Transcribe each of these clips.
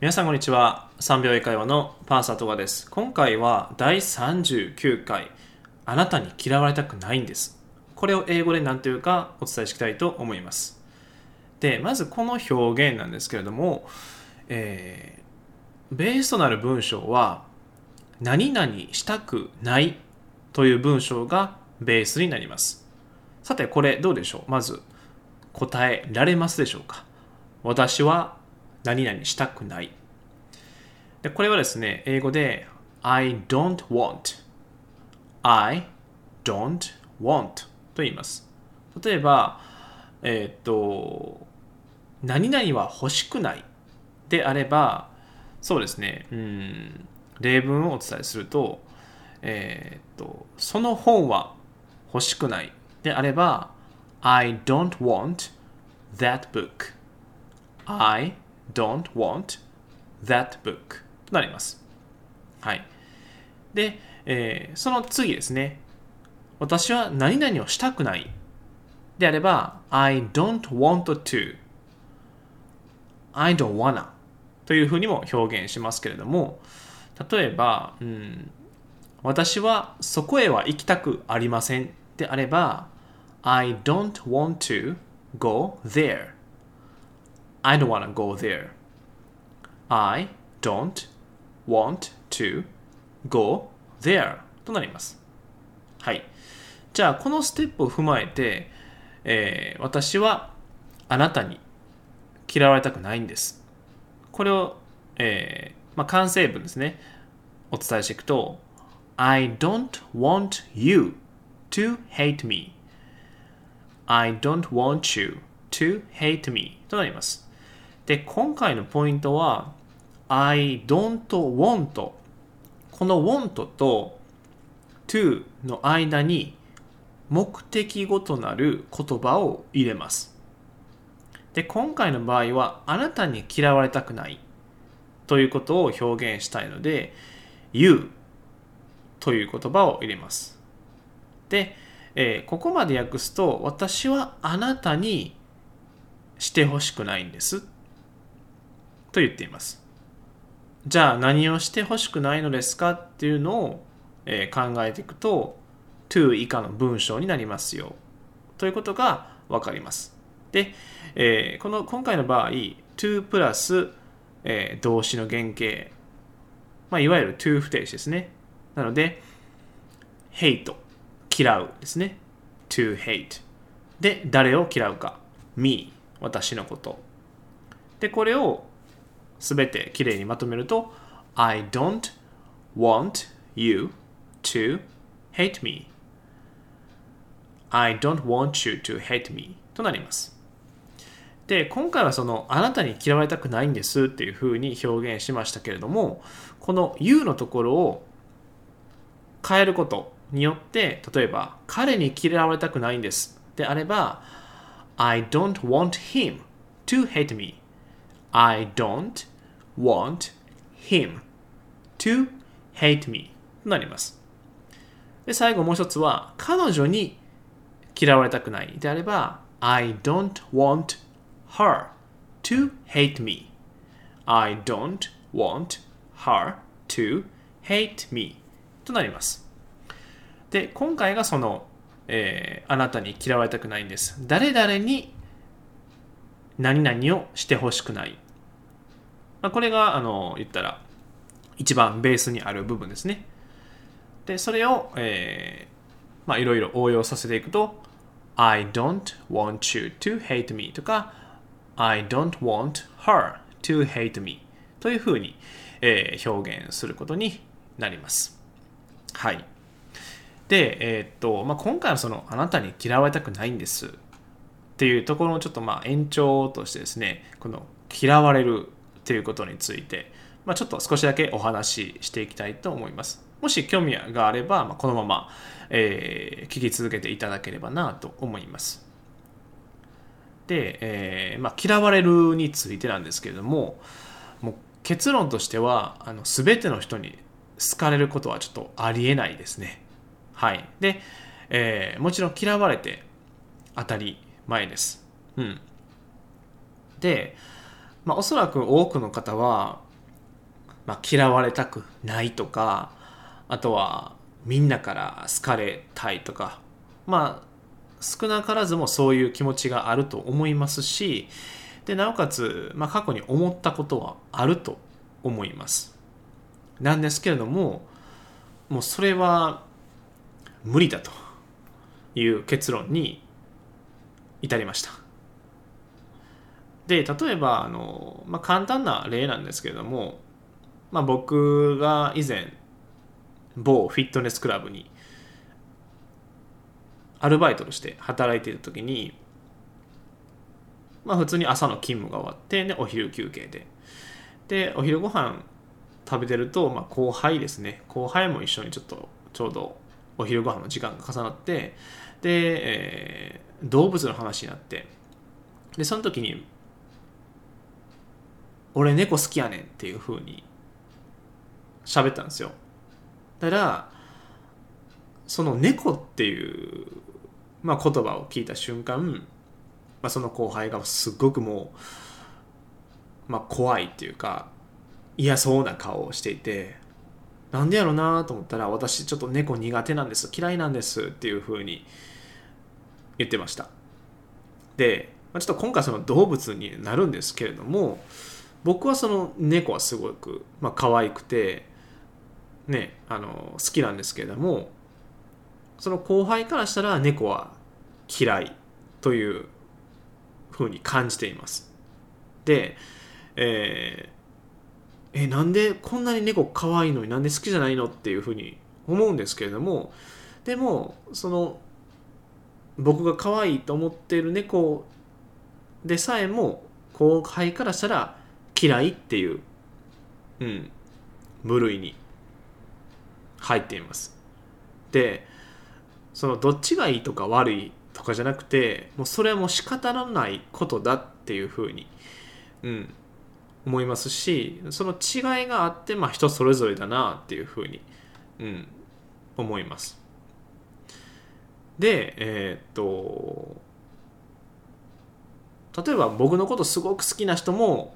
皆さんこんにちは。3秒英会話のパーサートガです。今回は第39回。あなたに嫌われたくないんです。これを英語で何というかお伝えしたいと思います。でまずこの表現なんですけれども、えー、ベースとなる文章は何々したくないという文章がベースになります。さてこれどうでしょう？まず答えられますでしょうか？私は何々したくない。でこれはですね、英語で I don't want I don't want と言います。例えば、えっ、と、何々は欲しくないであれば、そうですね、うん、例文をお伝えすると、えっ、と、その本は欲しくないであれば、I don't want that book. I don't want that book となります。はい。で、えー、その次ですね。私は何々をしたくないであれば I don't want to I don't wanna というふうにも表現しますけれども例えば、うん、私はそこへは行きたくありませんであれば I don't want to go there I don't want to go there. I don't want to go there となります。はい。じゃあ、このステップを踏まえて、えー、私はあなたに嫌われたくないんです。これを、えー、まあ、完成文ですね。お伝えしていくと、I don't want you to hate me. I don't want you to hate me となります。で、今回のポイントは I don't want この want と to の間に目的語となる言葉を入れます。で、今回の場合はあなたに嫌われたくないということを表現したいので you という言葉を入れます。で、えー、ここまで訳すと私はあなたにしてほしくないんですと言っています。じゃあ何をしてほしくないのですかっていうのを、えー、考えていくと to 以下の文章になりますよということが分かります。で、えー、この今回の場合 to プラス、え、動詞の原型、まあ、いわゆる to 不定詞ですね。なので hate 嫌うですね。to hate で誰を嫌うか me 私のことでこれをすべてきれいにまとめると I don't want you to hate me. I don't want you to hate me. となります。で今回はそのあなたに嫌われたくないんですっていうふうに表現しましたけれどもこの you のところを変えることによって例えば彼に嫌われたくないんですであれば I don't want him to hate me. I don't want him to hate me となります。で、最後もう一つは、彼女に嫌われたくないであれば、I don't want her to hate me. I don't want her to hate me となります。で、今回がその、えー、あなたに嫌われたくないんです。誰々に何々をしてほしくない。まあ、これが、あの、言ったら、一番ベースにある部分ですね。で、それを、えー、まあ、いろいろ応用させていくと、I don't want you to hate me とか、I don't want her to hate me というふうに、えー、表現することになります。はい。で、えー、っと、まあ、今回はその、あなたに嫌われたくないんですっていうところのちょっとまあ延長としてですね、この嫌われるということについて、まあ、ちょっと少しだけお話ししていきたいと思います。もし興味があれば、まあ、このまま、えー、聞き続けていただければなと思います。で、えーまあ、嫌われるについてなんですけれども、もう結論としては、あの全ての人に好かれることはちょっとありえないですね。はい。で、えー、もちろん嫌われて当たり前です。うん。で、まあ、おそらく多くの方はまあ、嫌われたくないとかあとはみんなから好かれたいとかまあ少なからずもそういう気持ちがあると思いますしでなおかつ、まあ、過去に思ったことはあると思いますなんですけれどももうそれは無理だという結論に至りました。で例えばあの、まあ、簡単な例なんですけれども、まあ、僕が以前某フィットネスクラブにアルバイトとして働いている時にまあ普通に朝の勤務が終わってでお昼休憩で。でお昼ご飯食べてると、まあ、後輩ですね。後輩も一緒にちょっとちょうどお昼ご飯の時間が重なってで、えー、動物の話になって。でその時に「俺猫好きやねん」っていうふうに喋ったんですよ。だからその猫っていう、まあ、言葉を聞いた瞬間、まあ、その後輩がすっごくもう、まあ、怖いっていうか嫌そうな顔をしていてなんでやろうなと思ったら私ちょっと猫苦手なんです嫌いなんですっていうふうに言ってました。でまちょっと今回その動物になるんですけれども僕はその猫はすごく、まあ可愛くてねあの好きなんですけれどもその後輩からしたら猫は嫌いというふうに感じています。で、えー、えなんでこんなに猫可愛いのになんで好きじゃないのっていうふうに思うんですけれどもでもその僕が可愛いと思ってる猫でさえも後輩からしたら嫌いっていう、うん、部類に入っています。でそのどっちがいいとか悪いとかじゃなくてもうそれはもう仕方のないことだっていうふうに、うん、思いますしその違いがあってまあ人それぞれだなっていうふうに、うん、思います。でえー、っと例えば僕のことすごく好きな人も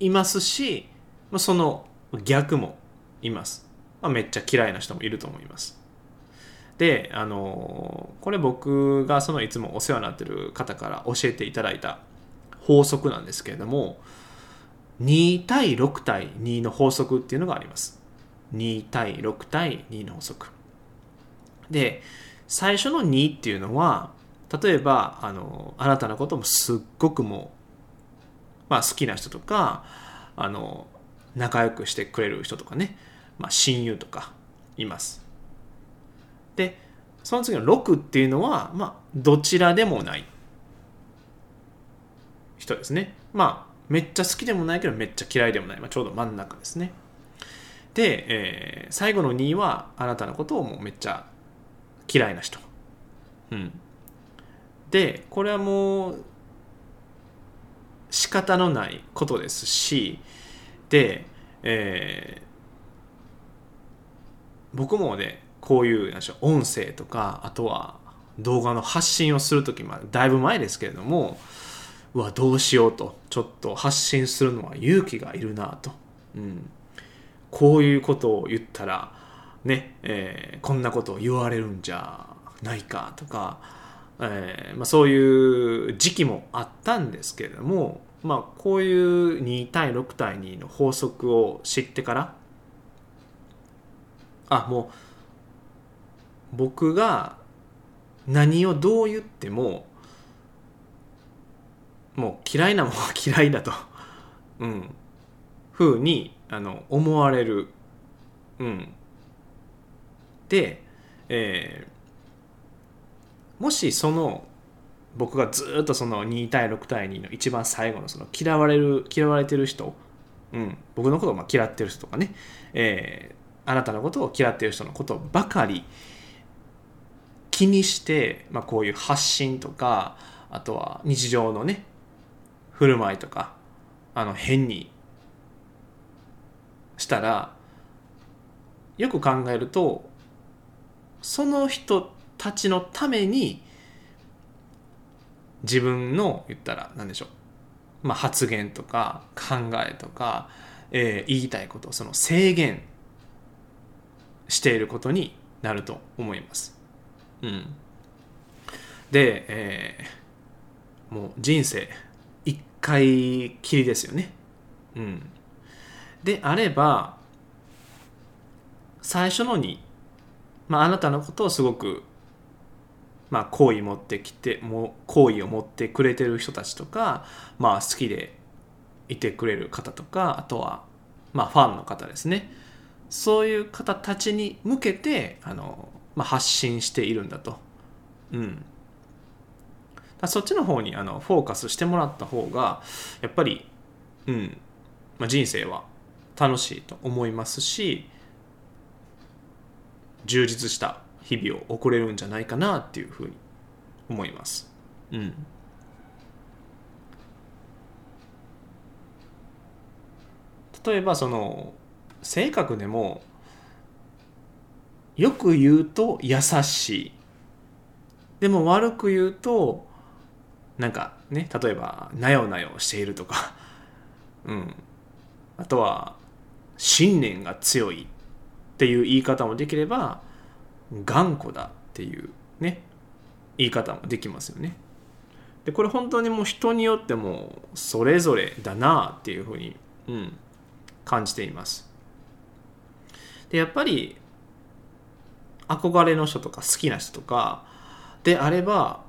いますしその逆もいます、まあ、めっちゃ嫌いな人もいると思います。であのこれ僕がそのいつもお世話になってる方から教えていただいた法則なんですけれども2対6対2の法則っていうのがあります。2対6対2の法則。で最初の2っていうのは例えばあのあなたのこともすっごくもう、まあ、好きな人とかあの仲良くしてくれる人とかね、まあ、親友とかいます。でその次の6っていうのは、まあ、どちらでもない人ですね。まあめっちゃ好きでもないけどめっちゃ嫌いでもない、まあ、ちょうど真ん中ですね。で、えー、最後の2はあなたのことをもうめっちゃ嫌いな人。うん。でこれはもう仕方のないことですしで、えー、僕もねこういう音声とかあとは動画の発信をする時までだいぶ前ですけれどもうわどうしようと。ちょっと発信するのは勇気がいるなと、うん、こういうことを言ったらね、えー、こんなことを言われるんじゃないかとか、えーまあ、そういう時期もあったんですけれども、まあ、こういう2対6対2の法則を知ってからあもう僕が何をどう言ってももう嫌いなものは嫌いだと、うん、ふうにあの思われる、うん、で、えー、もしその僕がずっとその2対6対2の一番最後のその嫌われる嫌われてる人、うん、僕のことをまあ嫌ってる人とかね、えー、あなたのことを嫌ってる人のことばかり気にして、まあ、こういう発信とかあとは日常のね振る舞いとかあの変にしたらよく考えるとその人たちのために自分の言ったら何でしょう、まあ、発言とか考えとかえー言いたいことその制限していることになると思います。うん、で、えーもう人生一回きりですよね。うん、であれば最初のに、まあ、あなたのことをすごくまあ、好意持ってきてもう好意を持ってくれてる人たちとか、まあ、好きでいてくれる方とかあとは、まあ、ファンの方ですね。そういう方たちに向けてあの、まあ、発信しているんだと、うん、だそっちの方にあのフォーカスしてもらった方がやっぱり、うん。まあ、人生は楽しいと思いますし充実した日々を送れるんじゃないかなっていうふうに思います。うん、例えばその性格でもよく言うと優しい。でも悪く言うとなんかね例えばなよなよしているとか、うん、あとは信念が強いっていう言い方もできれば頑固だっていうね言い方もできますよね。でこれ本当にもう人によってもそれぞれだなっていうふうに、うん、感じています。でやっぱり憧れの人とか好きな人とかであれば、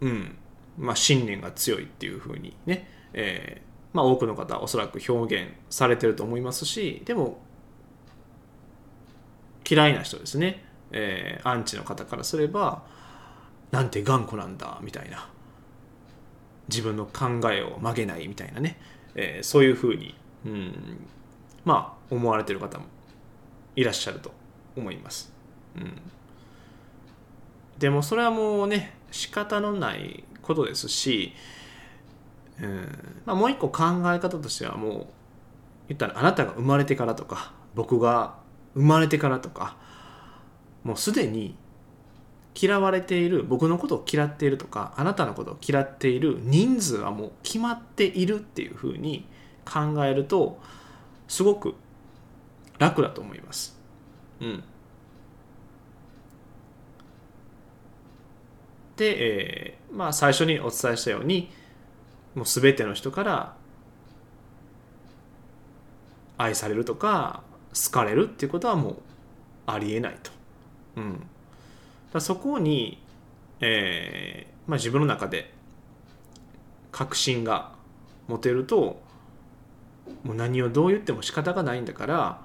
うんまあ、信念が強いっていうふうにね、えーまあ、多くの方はおそらく表現されてると思いますしでも嫌いな人ですね、えーアンチの方からすればなんて頑固なんだみたいな。自分の考えを曲げないみたいなね、えーそういうふうに、うん、まあ思われてる方もいらっしゃると思います、うん、でもそれはもうね仕方のないことですし、うんまあ、もう一個考え方としてはもう言ったらあなたが生まれてからとか僕が生まれてからとかもうすでに嫌われている僕のことを嫌っているとかあなたのことを嫌っている人数はもう決まっているっていうふうに考えるとすごく楽だと思います。うん、で、えーまあ、最初にお伝えしたようにもう全ての人から愛されるとか好かれるっていうことはもうありえないと。うん、だそこに、えーまあ、自分の中で確信が持てるともう何をどう言っても仕方がないんだから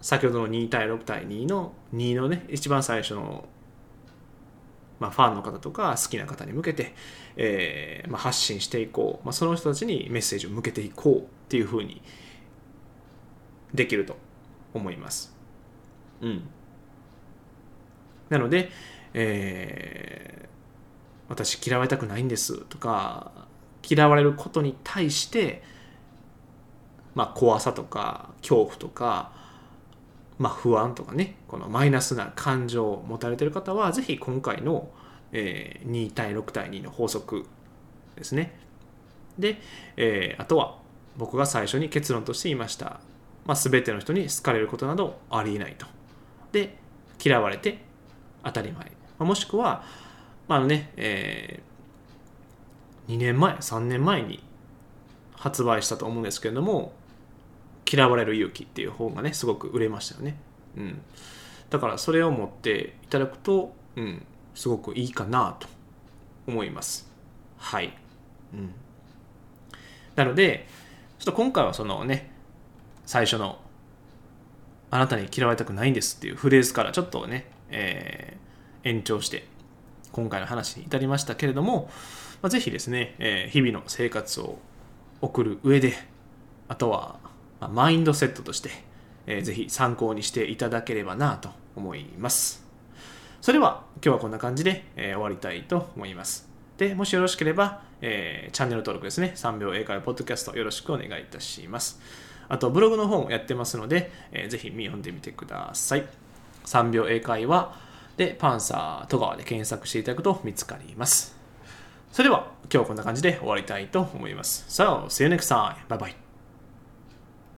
先ほどの2対6対2の2のね一番最初の、まあ、ファンの方とか好きな方に向けて、えーまあ、発信していこう、まあ、その人たちにメッセージを向けていこうっていうふうにできると思います。うん、なので、えー私嫌われたくないんですとか嫌われることに対して、まあ、怖さとか恐怖とか、まあ、不安とかねこのマイナスな感情を持たれている方はぜひ今回の、えー2対6対2の法則ですね。で、えーあとは僕が最初に結論として言いました、まあ、全ての人に好かれることなどありえないと。で嫌われて当たり前、まあもしくは、まあのねえ2年前3年前に発売したと思うんですけれども「嫌われる勇気」っていう本がねすごく売れましたよね、うん、だからそれを持っていただくと、うん、すごくいいかなと思います。はい、うん、なのでちょっと今回はそのね最初の「あなたに嫌われたくないんです」っていうフレーズからちょっとね、えー延長して今回の話に至りましたけれども、まあ、ぜひですね、えー日々の生活を送る上であとは、まあマインドセットとして、えーぜひ参考にしていただければなと思います。それでは今日はこんな感じで、えー終わりたいと思います。でもしよろしければ、えーチャンネル登録ですね3秒英会話ポッドキャストよろしくお願いいたします。あとブログの方もやってますので、えーぜひ見読んでみてください3秒英会話でパンサー戸川で検索していただくと見つかりますそれでは今日はこんな感じで終わりたいと思います So, see you next time. Bye bye.